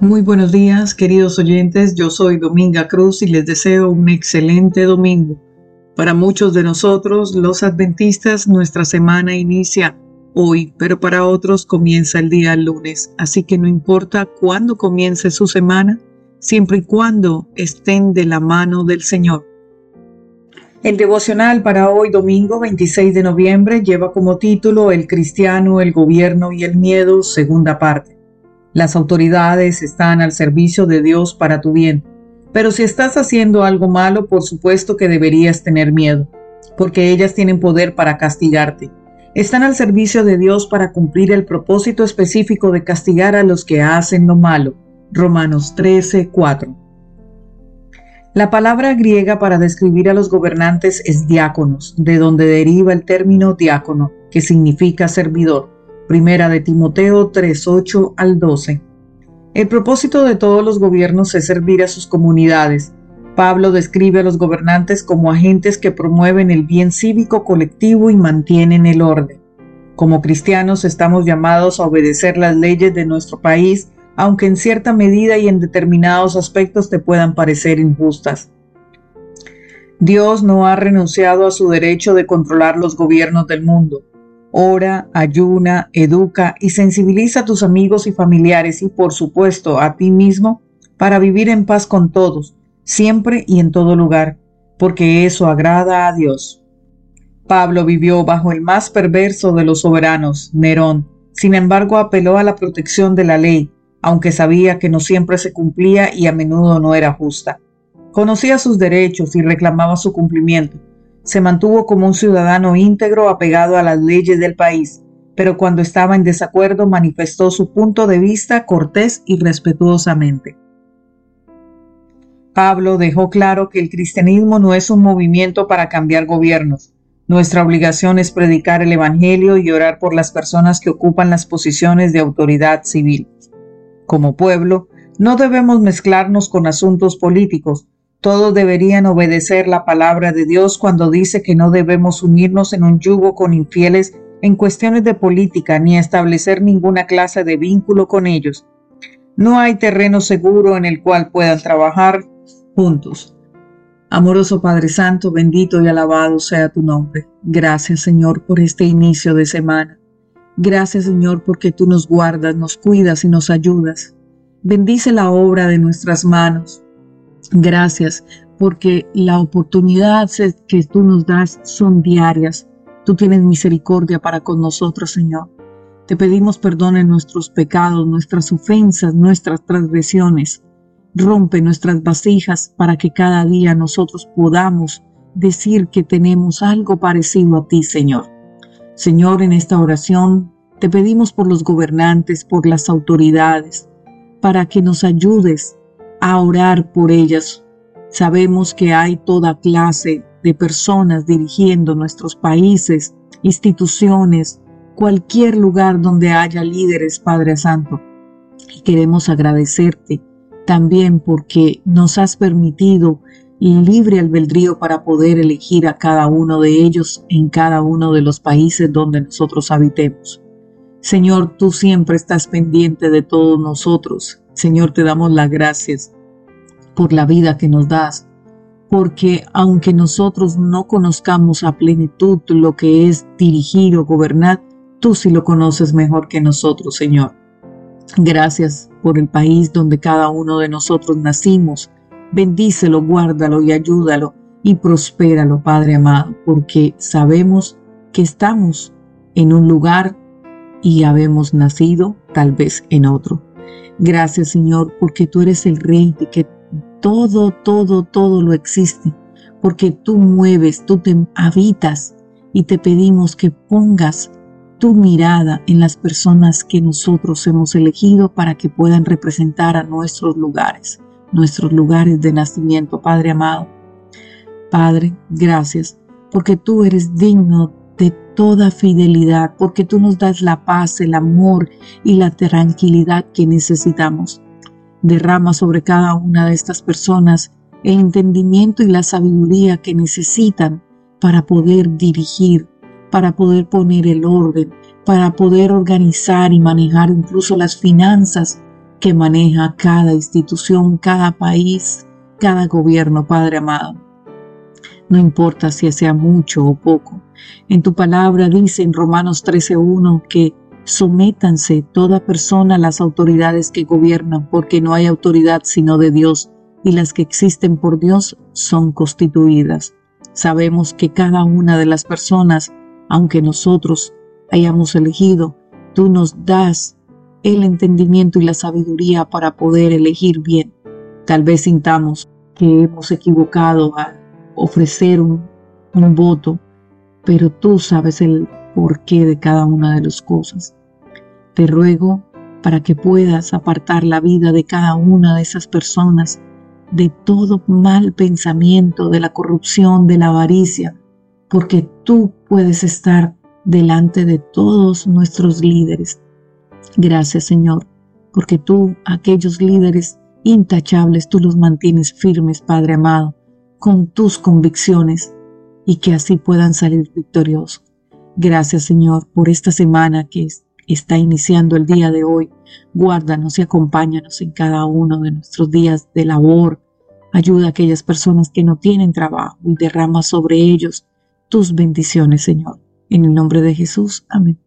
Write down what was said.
Muy buenos días, queridos oyentes. Yo soy Dominga Cruz y les deseo un excelente domingo. Para muchos de nosotros, los adventistas, nuestra semana inicia hoy, pero para otros comienza el día lunes. Así que no importa cuándo comience su semana, siempre y cuando estén de la mano del Señor. El devocional para hoy, domingo 26 de noviembre, lleva como título El cristiano, el gobierno y el miedo, segunda parte. Las autoridades están al servicio de Dios para tu bien. Pero si estás haciendo algo malo, por supuesto que deberías tener miedo, porque ellas tienen poder para castigarte. Están al servicio de Dios para cumplir el propósito específico de castigar a los que hacen lo malo. Romanos 13, 4. La palabra griega para describir a los gobernantes es diáconos, de donde deriva el término diácono, que significa servidor. Primera de Timoteo 3:8 al 12. El propósito de todos los gobiernos es servir a sus comunidades. Pablo describe a los gobernantes como agentes que promueven el bien cívico colectivo y mantienen el orden. Como cristianos estamos llamados a obedecer las leyes de nuestro país, aunque en cierta medida y en determinados aspectos te puedan parecer injustas. Dios no ha renunciado a su derecho de controlar los gobiernos del mundo. Ora, ayuna, educa y sensibiliza a tus amigos y familiares y por supuesto a ti mismo para vivir en paz con todos, siempre y en todo lugar, porque eso agrada a Dios. Pablo vivió bajo el más perverso de los soberanos, Nerón. Sin embargo, apeló a la protección de la ley, aunque sabía que no siempre se cumplía y a menudo no era justa. Conocía sus derechos y reclamaba su cumplimiento se mantuvo como un ciudadano íntegro apegado a las leyes del país, pero cuando estaba en desacuerdo manifestó su punto de vista cortés y respetuosamente. Pablo dejó claro que el cristianismo no es un movimiento para cambiar gobiernos. Nuestra obligación es predicar el Evangelio y orar por las personas que ocupan las posiciones de autoridad civil. Como pueblo, no debemos mezclarnos con asuntos políticos, todos deberían obedecer la palabra de Dios cuando dice que no debemos unirnos en un yugo con infieles en cuestiones de política ni establecer ninguna clase de vínculo con ellos. No hay terreno seguro en el cual puedan trabajar juntos. Amoroso Padre Santo, bendito y alabado sea tu nombre. Gracias Señor por este inicio de semana. Gracias Señor porque tú nos guardas, nos cuidas y nos ayudas. Bendice la obra de nuestras manos. Gracias porque la oportunidad que tú nos das son diarias. Tú tienes misericordia para con nosotros, Señor. Te pedimos perdón en nuestros pecados, nuestras ofensas, nuestras transgresiones. Rompe nuestras vasijas para que cada día nosotros podamos decir que tenemos algo parecido a ti, Señor. Señor, en esta oración te pedimos por los gobernantes, por las autoridades, para que nos ayudes a orar por ellas. Sabemos que hay toda clase de personas dirigiendo nuestros países, instituciones, cualquier lugar donde haya líderes, Padre Santo. Y queremos agradecerte también porque nos has permitido libre albedrío para poder elegir a cada uno de ellos en cada uno de los países donde nosotros habitemos. Señor, tú siempre estás pendiente de todos nosotros Señor, te damos las gracias por la vida que nos das, porque aunque nosotros no conozcamos a plenitud lo que es dirigir o gobernar, tú sí lo conoces mejor que nosotros, Señor. Gracias por el país donde cada uno de nosotros nacimos. Bendícelo, guárdalo y ayúdalo y prospéralo, Padre amado, porque sabemos que estamos en un lugar y habemos nacido tal vez en otro. Gracias Señor, porque tú eres el Rey de que todo, todo, todo lo existe, porque tú mueves, tú te habitas y te pedimos que pongas tu mirada en las personas que nosotros hemos elegido para que puedan representar a nuestros lugares, nuestros lugares de nacimiento, Padre amado. Padre, gracias, porque tú eres digno de toda fidelidad, porque tú nos das la paz, el amor y la tranquilidad que necesitamos. Derrama sobre cada una de estas personas el entendimiento y la sabiduría que necesitan para poder dirigir, para poder poner el orden, para poder organizar y manejar incluso las finanzas que maneja cada institución, cada país, cada gobierno, Padre amado. No importa si sea mucho o poco. En tu palabra dice en Romanos 13.1 que sométanse toda persona a las autoridades que gobiernan, porque no hay autoridad sino de Dios, y las que existen por Dios son constituidas. Sabemos que cada una de las personas, aunque nosotros hayamos elegido, tú nos das el entendimiento y la sabiduría para poder elegir bien. Tal vez sintamos que hemos equivocado a ofrecer un, un voto, pero tú sabes el porqué de cada una de las cosas. Te ruego para que puedas apartar la vida de cada una de esas personas de todo mal pensamiento, de la corrupción, de la avaricia, porque tú puedes estar delante de todos nuestros líderes. Gracias Señor, porque tú, aquellos líderes intachables, tú los mantienes firmes, Padre amado, con tus convicciones y que así puedan salir victoriosos. Gracias Señor por esta semana que está iniciando el día de hoy. Guárdanos y acompáñanos en cada uno de nuestros días de labor. Ayuda a aquellas personas que no tienen trabajo y derrama sobre ellos tus bendiciones, Señor. En el nombre de Jesús. Amén.